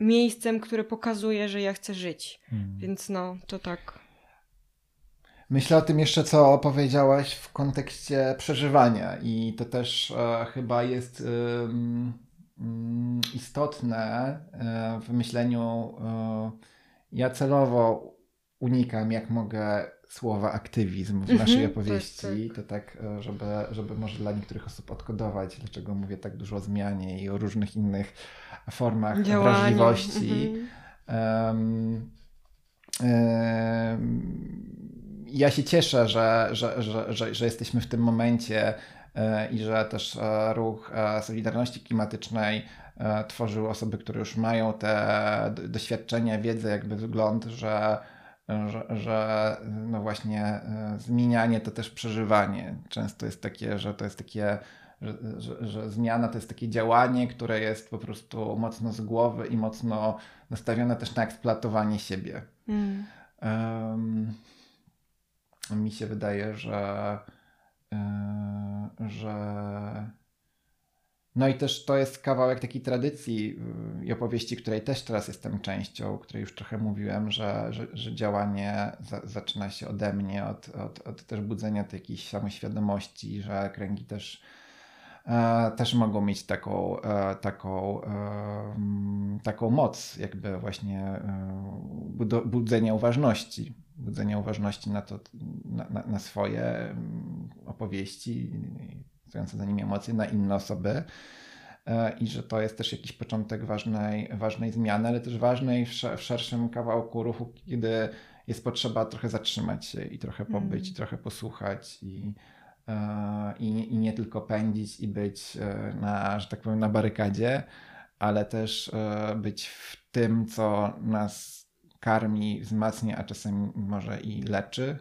miejscem, które pokazuje, że ja chcę żyć. Mm. Więc no, to tak. Myślę o tym jeszcze, co powiedziałaś w kontekście przeżywania, i to też e, chyba jest e, istotne e, w myśleniu. E, ja celowo unikam, jak mogę, słowa aktywizm w naszej mm -hmm, opowieści. Tak, tak. To tak, e, żeby, żeby może dla niektórych osób odkodować, dlaczego mówię tak dużo o zmianie i o różnych innych formach Działanie. wrażliwości. Mm um, um, ja się cieszę, że, że, że, że, jesteśmy w tym momencie i że też e, ruch e, Solidarności Klimatycznej tworzył osoby, które już mają te doświadczenia, wiedzę, jakby wygląd, że, że, że no właśnie zmienianie to też przeżywanie. Często jest takie, że to jest takie, że, że, że, zmiana to jest takie działanie, które jest po prostu mocno z głowy i mocno nastawione też na eksploatowanie siebie. Mm. Um, mi się wydaje, że, że no i też to jest kawałek takiej tradycji yy, i opowieści, której też teraz jestem częścią, której już trochę mówiłem, że, że, że działanie za, zaczyna się ode mnie, od, od, od też budzenia tej jakiejś samoświadomości, że kręgi też e, też mogą mieć taką, e, taką, e, taką moc, jakby właśnie e, budzenia uważności budzenia uważności na, to, na, na, na swoje mm, opowieści, stojące za nimi emocje, na inne osoby. E, I że to jest też jakiś początek ważnej, ważnej zmiany, ale też ważnej w, w szerszym kawałku ruchu, kiedy jest potrzeba trochę zatrzymać się i trochę pobyć, mm. i trochę posłuchać i, e, i, i nie tylko pędzić i być e, na, że tak powiem, na barykadzie, ale też być w tym, co nas karmi, wzmacnia, a czasem może i leczy.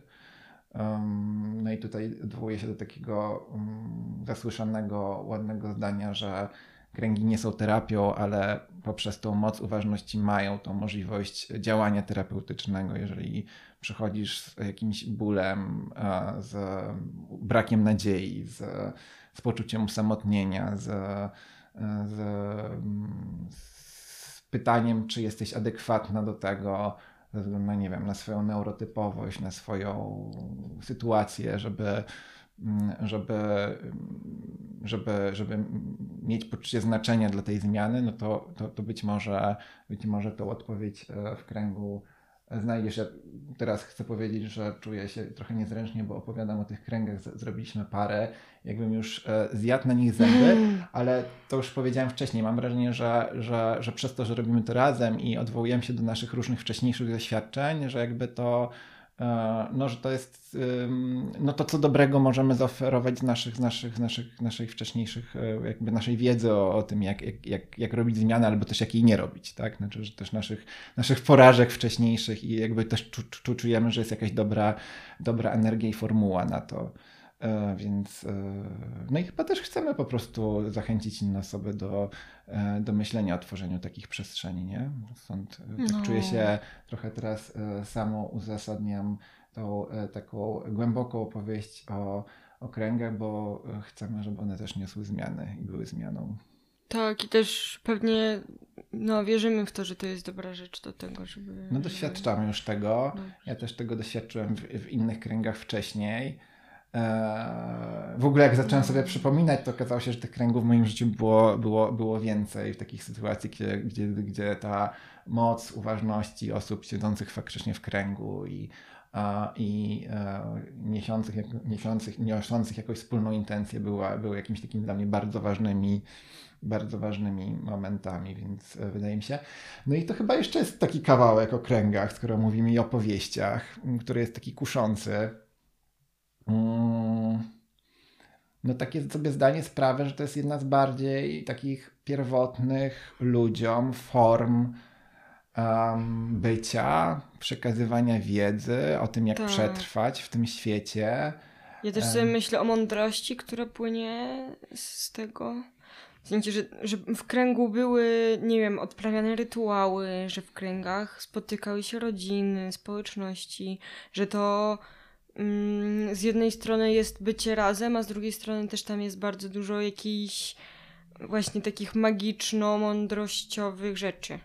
No i tutaj odwołuję się do takiego zasłyszanego, ładnego zdania, że kręgi nie są terapią, ale poprzez tą moc uważności mają tą możliwość działania terapeutycznego. Jeżeli przychodzisz z jakimś bólem, z brakiem nadziei, z, z poczuciem usamotnienia, z, z, z pytaniem, czy jesteś adekwatna do tego, ze względu na, nie wiem, na swoją neurotypowość, na swoją sytuację, żeby, mm, żeby, żeby, żeby mieć poczucie znaczenia dla tej zmiany, no to, to, to być, może, być może tą odpowiedź e, w kręgu znajdziesz. Ja teraz chcę powiedzieć, że czuję się trochę niezręcznie, bo opowiadam o tych kręgach, zrobiliśmy parę, jakbym już e, zjadł na nich zęby, ale to już powiedziałem wcześniej. Mam wrażenie, że, że, że przez to, że robimy to razem i odwołujemy się do naszych różnych wcześniejszych doświadczeń, że jakby to no, że to jest no to, co dobrego możemy zaoferować z naszych, z naszych, z naszych, naszej wcześniejszych, e, jakby naszej wiedzy o, o tym, jak, jak, jak, jak robić zmiany, albo też jak jej nie robić, tak? Znaczy, że też naszych, naszych porażek wcześniejszych i jakby też czu, czu, czujemy, że jest jakaś dobra, dobra energia i formuła na to. E, więc no i chyba też chcemy po prostu zachęcić inne osoby do, do myślenia o tworzeniu takich przestrzeni, nie? Stąd tak no. czuję się trochę teraz samo uzasadniam tą taką głęboką opowieść o okręgach, bo chcemy, żeby one też niosły zmiany i były zmianą. Tak, i też pewnie no, wierzymy w to, że to jest dobra rzecz do tego, żeby. No, doświadczamy już tego. Ja też tego doświadczyłem w, w innych kręgach wcześniej. W ogóle jak zacząłem sobie przypominać, to okazało się, że tych kręgów w moim życiu było, było, było więcej w takich sytuacji, gdzie, gdzie, gdzie ta moc uważności osób siedzących faktycznie w kręgu i, i e, niesiących, niesiących, niosących jakąś wspólną intencję była, były jakimiś takimi dla mnie bardzo ważnymi bardzo ważnymi momentami, więc e, wydaje mi się. No i to chyba jeszcze jest taki kawałek o kręgach, skoro mówimy i o opowieściach, który jest taki kuszący. No takie sobie zdanie sprawę, że to jest jedna z bardziej takich pierwotnych ludziom form um, bycia, przekazywania wiedzy o tym, jak tak. przetrwać w tym świecie. Ja też sobie um. myślę o mądrości, która płynie z tego. W sensie, że, że w kręgu były, nie wiem, odprawiane rytuały, że w kręgach spotykały się rodziny, społeczności, że to Mm, z jednej strony jest bycie razem, a z drugiej strony też tam jest bardzo dużo jakichś właśnie takich magiczno-mądrościowych rzeczy.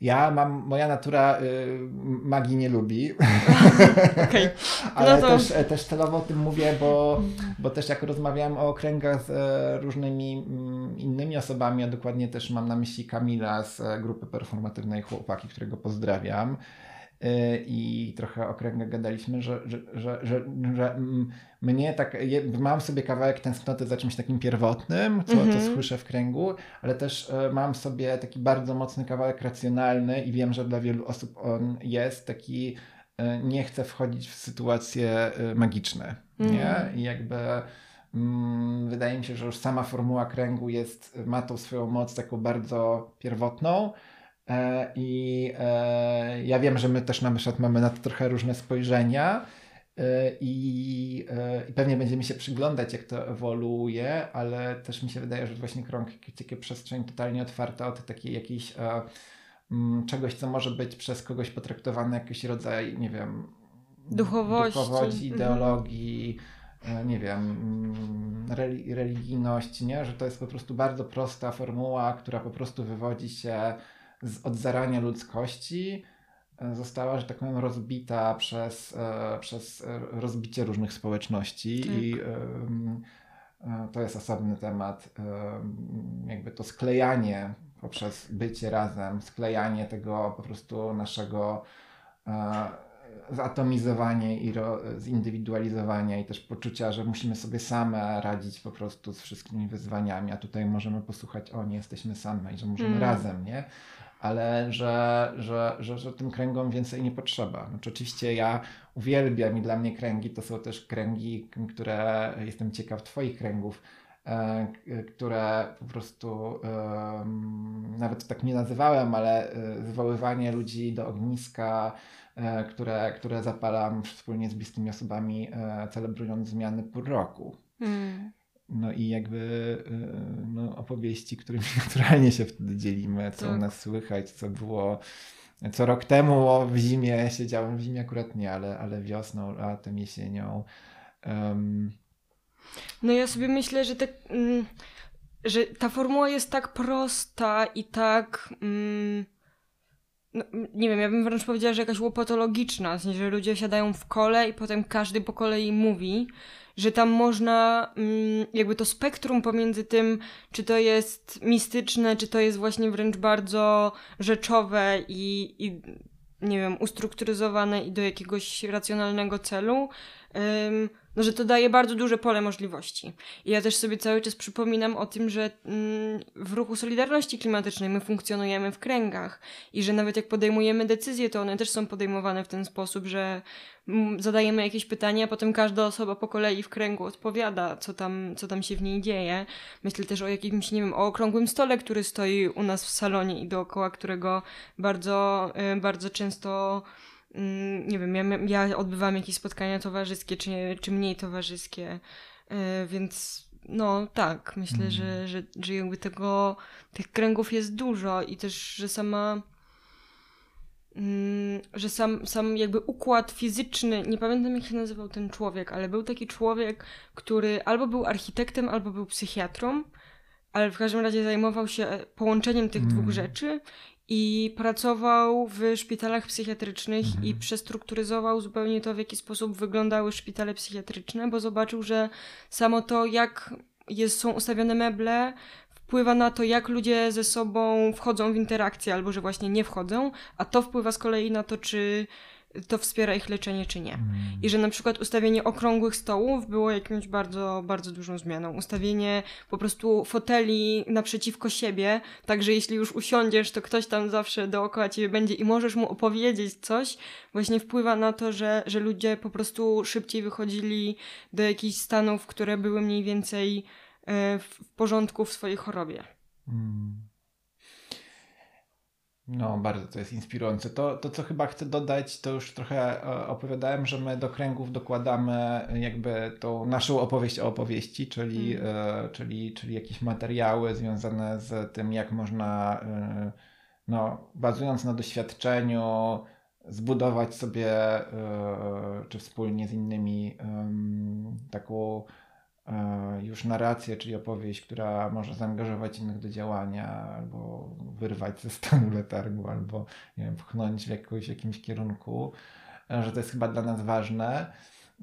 Ja mam, moja natura y, magii nie lubi. Okay. Ale no to... też, też celowo o tym mówię, bo, bo też jak rozmawiałem o okręgach z e, różnymi mm, innymi osobami, a dokładnie też mam na myśli Kamila z e, grupy performatywnej Chłopaki, którego pozdrawiam. Y, i trochę okręgnie gadaliśmy, że, że, że, że, że mnie tak, mam sobie kawałek tęsknoty za czymś takim pierwotnym, co, mm -hmm. co mhm. słyszę w kręgu, ale też e, mam sobie taki bardzo mocny kawałek racjonalny i wiem, że dla wielu osób on jest taki, e, nie chcę wchodzić w sytuacje e, magiczne, mm nie? Mhm. I jakby mm, wydaje mi się, że już sama formuła kręgu jest, ma tą swoją moc taką bardzo pierwotną, E, I e, ja wiem, że my też na przykład mamy na to trochę różne spojrzenia e, i, i pewnie będziemy się przyglądać, jak to ewoluuje, ale też mi się wydaje, że właśnie krąg takie przestrzeń totalnie otwarta od takiej jakiejś mm, czegoś, co może być przez kogoś potraktowane jakiś rodzaj, nie wiem, duchowości, duchowości mhm. ideologii, nie wiem, mm, religijności, nie? że to jest po prostu bardzo prosta formuła, która po prostu wywodzi się z, od zarania ludzkości e, została, że tak powiem, rozbita przez, e, przez rozbicie różnych społeczności tak. i e, to jest osobny temat. jakby to sklejanie poprzez bycie razem, sklejanie tego po prostu naszego zatomizowanie i zindywidualizowanie i też poczucia, że musimy sobie same radzić po prostu z wszystkimi wyzwaniami, a tutaj możemy posłuchać, o nie jesteśmy same i że możemy mm. razem, nie? Ale że, że, że, że tym kręgom więcej nie potrzeba. Znaczy, oczywiście ja uwielbiam i dla mnie kręgi to są też kręgi, które jestem ciekaw Twoich kręgów, e, które po prostu e, nawet tak nie nazywałem, ale e, zwoływanie ludzi do ogniska, e, które, które zapalam wspólnie z bliskimi osobami, e, celebrując zmiany pół roku. Mm. No i jakby y, no, opowieści, którymi naturalnie się wtedy dzielimy, co tak. u nas słychać, co było co rok temu w zimie siedziałem, w zimie akurat nie, ale, ale wiosną, latem, jesienią. Um... No ja sobie myślę, że, te, mm, że ta formuła jest tak prosta i tak... Mm, no, nie wiem, ja bym wręcz powiedziała, że jakaś łopatologiczna, w sensie, że ludzie siadają w kole i potem każdy po kolei mówi, że tam można mm, jakby to spektrum pomiędzy tym, czy to jest mistyczne, czy to jest właśnie wręcz bardzo rzeczowe i, i nie wiem, ustrukturyzowane i do jakiegoś racjonalnego celu, no, że to daje bardzo duże pole możliwości. I ja też sobie cały czas przypominam o tym, że mm, w ruchu Solidarności Klimatycznej my funkcjonujemy w kręgach i że nawet jak podejmujemy decyzje, to one też są podejmowane w ten sposób, że mm, zadajemy jakieś pytania, a potem każda osoba po kolei w kręgu odpowiada, co tam, co tam się w niej dzieje. Myślę też o jakimś, nie wiem, o okrągłym stole, który stoi u nas w salonie i dookoła którego bardzo, y, bardzo często nie wiem, ja, ja odbywam jakieś spotkania towarzyskie, czy, czy mniej towarzyskie, e, więc no tak, myślę, mm. że, że, że jakby tego, tych kręgów jest dużo i też, że sama mm, że sam, sam jakby układ fizyczny, nie pamiętam jak się nazywał ten człowiek, ale był taki człowiek, który albo był architektem, albo był psychiatrą, ale w każdym razie zajmował się połączeniem tych mm. dwóch rzeczy i pracował w szpitalach psychiatrycznych mhm. i przestrukturyzował zupełnie to, w jaki sposób wyglądały szpitale psychiatryczne, bo zobaczył, że samo to, jak jest, są ustawione meble, wpływa na to, jak ludzie ze sobą wchodzą w interakcję, albo że właśnie nie wchodzą, a to wpływa z kolei na to, czy to wspiera ich leczenie, czy nie. Mm. I że na przykład ustawienie okrągłych stołów było jakimś bardzo, bardzo dużą zmianą. Ustawienie po prostu foteli naprzeciwko siebie, tak że jeśli już usiądziesz, to ktoś tam zawsze dookoła ciebie będzie i możesz mu opowiedzieć coś, właśnie wpływa na to, że, że ludzie po prostu szybciej wychodzili do jakichś stanów, które były mniej więcej e, w porządku w swojej chorobie. Mm. No, bardzo to jest inspirujące. To, to, co chyba chcę dodać, to już trochę e, opowiadałem, że my do kręgów dokładamy jakby tą naszą opowieść o opowieści, czyli, mm. e, czyli, czyli jakieś materiały związane z tym, jak można, e, no, bazując na doświadczeniu, zbudować sobie, e, czy wspólnie z innymi, taką już narrację, czyli opowieść, która może zaangażować innych do działania, albo wyrwać ze stanu letargu, albo nie wiem, pchnąć w jakoś, jakimś kierunku, e, że to jest chyba dla nas ważne.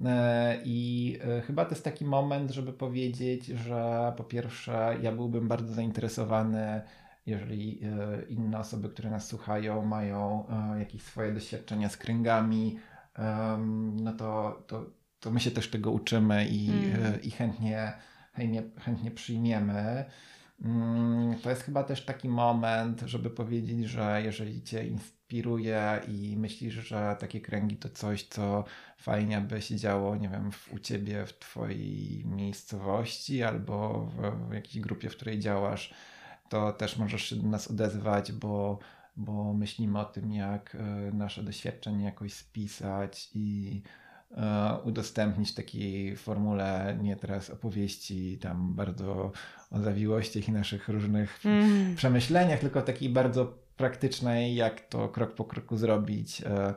E, I chyba to jest taki moment, żeby powiedzieć, że po pierwsze, ja byłbym bardzo zainteresowany, jeżeli inne osoby, które nas słuchają, mają jakieś swoje doświadczenia z kręgami, no to, to to my się też tego uczymy i, mm. i chętnie, chętnie, chętnie przyjmiemy. Mm, to jest chyba też taki moment, żeby powiedzieć, że jeżeli Cię inspiruje i myślisz, że takie kręgi to coś, co fajnie by się działo, nie wiem, w, u Ciebie, w Twojej miejscowości albo w, w jakiejś grupie, w której działasz, to też możesz się do nas odezwać, bo, bo myślimy o tym, jak e, nasze doświadczenie jakoś spisać i E, udostępnić w takiej formule nie teraz opowieści tam bardzo o zawiłościach i naszych różnych mm. przemyśleniach, tylko takiej bardzo praktycznej, jak to krok po kroku zrobić e,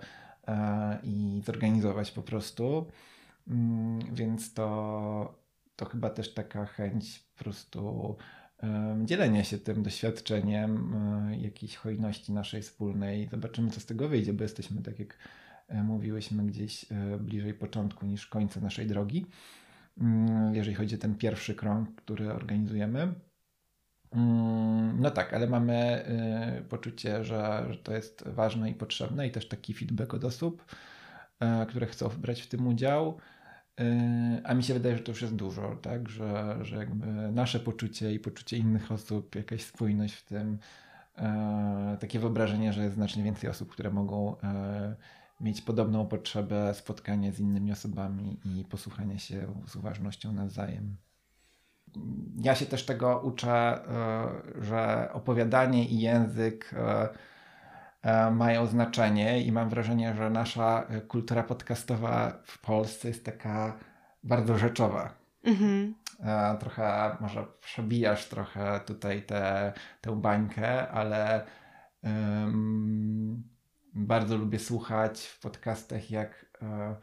e, i zorganizować po prostu. Mm, więc to, to chyba też taka chęć po prostu dzielenia się tym doświadczeniem, jakiejś hojności naszej wspólnej. Zobaczymy, co z tego wyjdzie, bo jesteśmy tak jak E, mówiłyśmy gdzieś e, bliżej początku niż końca naszej drogi, mm, jeżeli chodzi o ten pierwszy krąg, który organizujemy. Mm, no tak, ale mamy e, poczucie, że, że to jest ważne i potrzebne i też taki feedback od osób, które chcą brać w tym udział. A mi się wydaje, że to już jest dużo, tak? Że, że jakby nasze poczucie i poczucie innych osób, jakaś spójność w tym, takie wyobrażenie, że jest znacznie więcej osób, które mogą mieć podobną potrzebę spotkania z innymi osobami i posłuchania się z uważnością nawzajem. Ja się też tego uczę, e, że opowiadanie i język e, e, mają znaczenie i mam wrażenie, że nasza kultura podcastowa w Polsce jest taka bardzo rzeczowa. Mhm. Trochę może przebijasz trochę tutaj tę, tę bańkę, ale um, bardzo lubię słuchać w podcastach, jak e,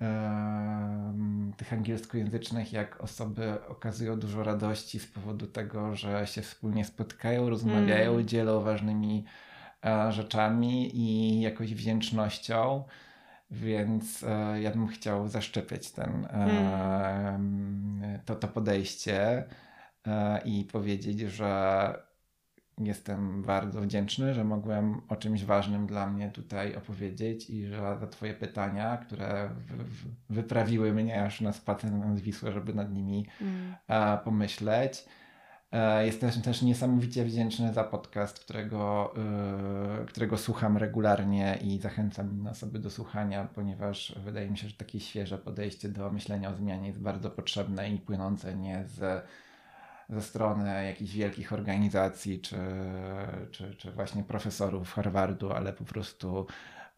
e, tych angielskojęzycznych, jak osoby okazują dużo radości z powodu tego, że się wspólnie spotkają, rozmawiają, mm. dzielą ważnymi e, rzeczami i jakąś wdzięcznością. Więc e, ja bym chciał zaszczepiać ten, mm. to, to podejście e, i powiedzieć, że jestem bardzo wdzięczny, że mogłem o czymś ważnym dla mnie tutaj opowiedzieć i że za Twoje pytania, które wyprawiły mnie aż na spacer nad Wisłę, żeby nad nimi mm. pomyśleć. E, jestem też niesamowicie wdzięczny za podcast, którego, yy, którego słucham regularnie i zachęcam inne osoby do słuchania, ponieważ wydaje mi się, że takie świeże podejście do myślenia o zmianie jest bardzo potrzebne i płynące nie z, ze strony jakichś wielkich organizacji czy, czy, czy właśnie profesorów Harvardu, ale po prostu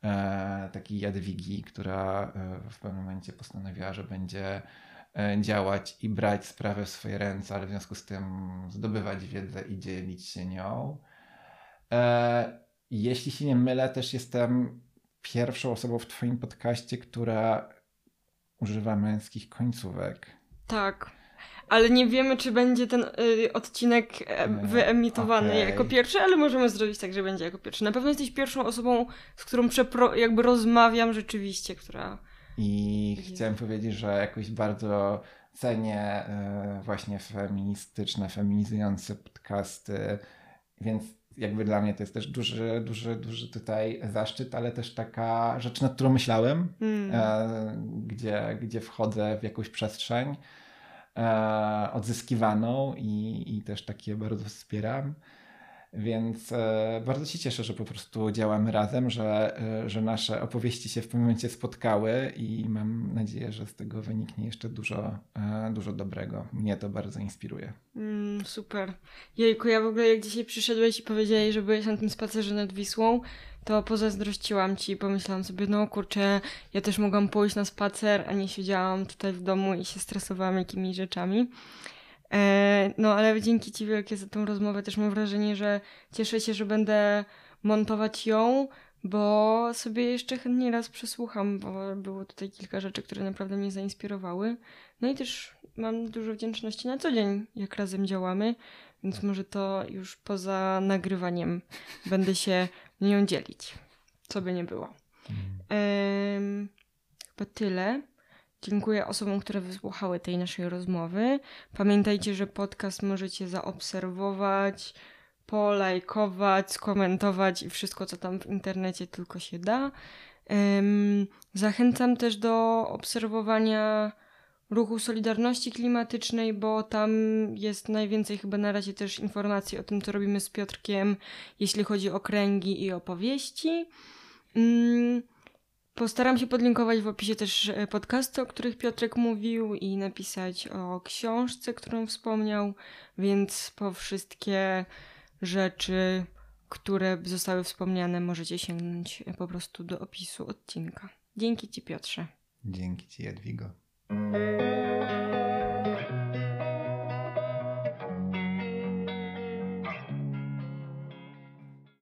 e, takiej Jadwigi, która e, w pewnym momencie postanowiła, że będzie E, działać i brać sprawę w swoje ręce, ale w związku z tym zdobywać wiedzę i dzielić się nią. E, jeśli się nie mylę, też jestem pierwszą osobą w Twoim podcaście, która używa męskich końcówek. Tak. Ale nie wiemy, czy będzie ten y, odcinek e, wyemitowany okay. jako pierwszy, ale możemy zrobić tak, że będzie jako pierwszy. Na pewno jesteś pierwszą osobą, z którą przepro- jakby rozmawiam rzeczywiście, która i chciałem powiedzieć, że jakoś bardzo cenię e, właśnie feministyczne, feminizujące podcasty, więc jakby dla mnie to jest też duży, duży, duży tutaj zaszczyt, ale też taka rzecz, nad którą myślałem, mm. gdzie, gdzie wchodzę w jakąś przestrzeń odzyskiwaną i, i też takie bardzo wspieram. Więc e, bardzo się cieszę, że po prostu działamy razem, że, e, że nasze opowieści się w pewnym momencie spotkały i mam nadzieję, że z tego wyniknie jeszcze dużo, e, dużo dobrego. Mnie to bardzo inspiruje. Mm, super. Jejku, ja w ogóle jak dzisiaj przyszedłeś i powiedziałeś, że byłeś na tym spacerze nad Wisłą, to pozazdrościłam ci i pomyślałam sobie, no kurczę, ja też mogłam pójść na spacer, a nie siedziałam tutaj w domu i się stresowałam jakimiś rzeczami. E, no ale dzięki Ci wielkie za tą rozmowę. Też mam wrażenie, że cieszę się, że będę montować ją, bo sobie jeszcze chętnie raz przesłucham, bo było tutaj kilka rzeczy, które naprawdę mnie zainspirowały. No i też mam dużo wdzięczności na co dzień, jak razem działamy, więc może to już poza nagrywaniem będę się nią dzielić, co by nie było. Ehm, chyba tyle. Dziękuję osobom, które wysłuchały tej naszej rozmowy. Pamiętajcie, że podcast możecie zaobserwować, polajkować, skomentować i wszystko, co tam w internecie tylko się da. Zachęcam też do obserwowania ruchu Solidarności Klimatycznej, bo tam jest najwięcej chyba na razie też informacji o tym, co robimy z Piotrkiem, jeśli chodzi o kręgi i opowieści. Postaram się podlinkować w opisie też e, podcasty, o których Piotrek mówił i napisać o książce, którą wspomniał, więc po wszystkie rzeczy, które zostały wspomniane, możecie sięgnąć e, po prostu do opisu odcinka. Dzięki Ci, Piotrze. Dzięki Ci, Jadwigo.